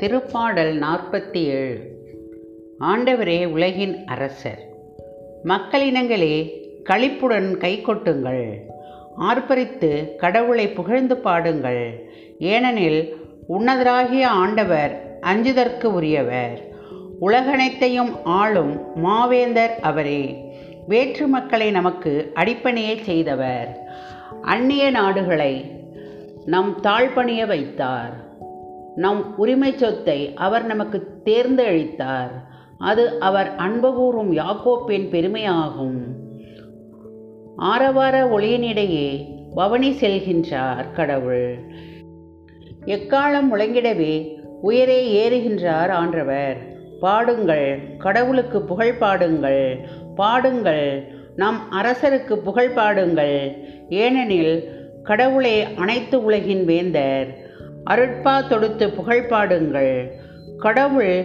திருப்பாடல் நாற்பத்தி ஏழு ஆண்டவரே உலகின் அரசர் மக்களினங்களே களிப்புடன் கைகொட்டுங்கள். ஆர்ப்பரித்து கடவுளை புகழ்ந்து பாடுங்கள். ஏனெனில் உன்னதராகிய ஆண்டவர் அஞ்சுதற்கு உரியவர். உலகனைத்தையும் ஆளும் மாவேந்தர் அவரே. வேற்று மக்களை நமக்கு அடிப்பணியை செய்தவர். அந்நிய நாடுகளை நம் தாழ்பணிய வைத்தார். நம் உரிமை சொத்தை அவர் நமக்கு தேர்ந்தெழித்தார். அது அவர் அன்பு கூறும் யாக்கோப்பின் பெருமையாகும். ஆரவார ஒளியினிடையே பவனி செல்கின்றார் கடவுள். எக்காலம் முழங்கிடவே உயரே ஏறுகின்றார் ஆண்டவர். பாடுங்கள் கடவுளுக்கு புகழ் பாடுங்கள் பாடுங்கள் நம் அரசருக்கு புகழ் பாடுங்கள். ஏனெனில் கடவுளே அனைத்து உலகின் வேந்தர். அருட்பா தொடுத்து புகழ் பாடுங்கள். கடவுள்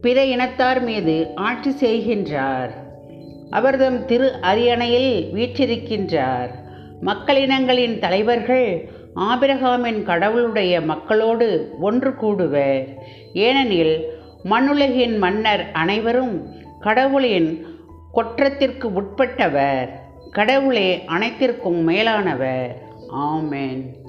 பிற இனத்தார் மீது ஆட்சி செய்கின்றார். அவர்தம் திரு அரியணையில் வீற்றிருக்கின்றார். மக்களினங்களின் தலைவர்கள் ஆபிரகாமின் கடவுளுடைய மக்களோடு ஒன்று கூடுவர். ஏனெனில் மண்ணுலகின் மன்னர் அனைவரும் கடவுளின் கொற்றத்திற்கு உட்பட்டவர். கடவுளே அனைத்திற்கும் மேலானவர். ஆமென்.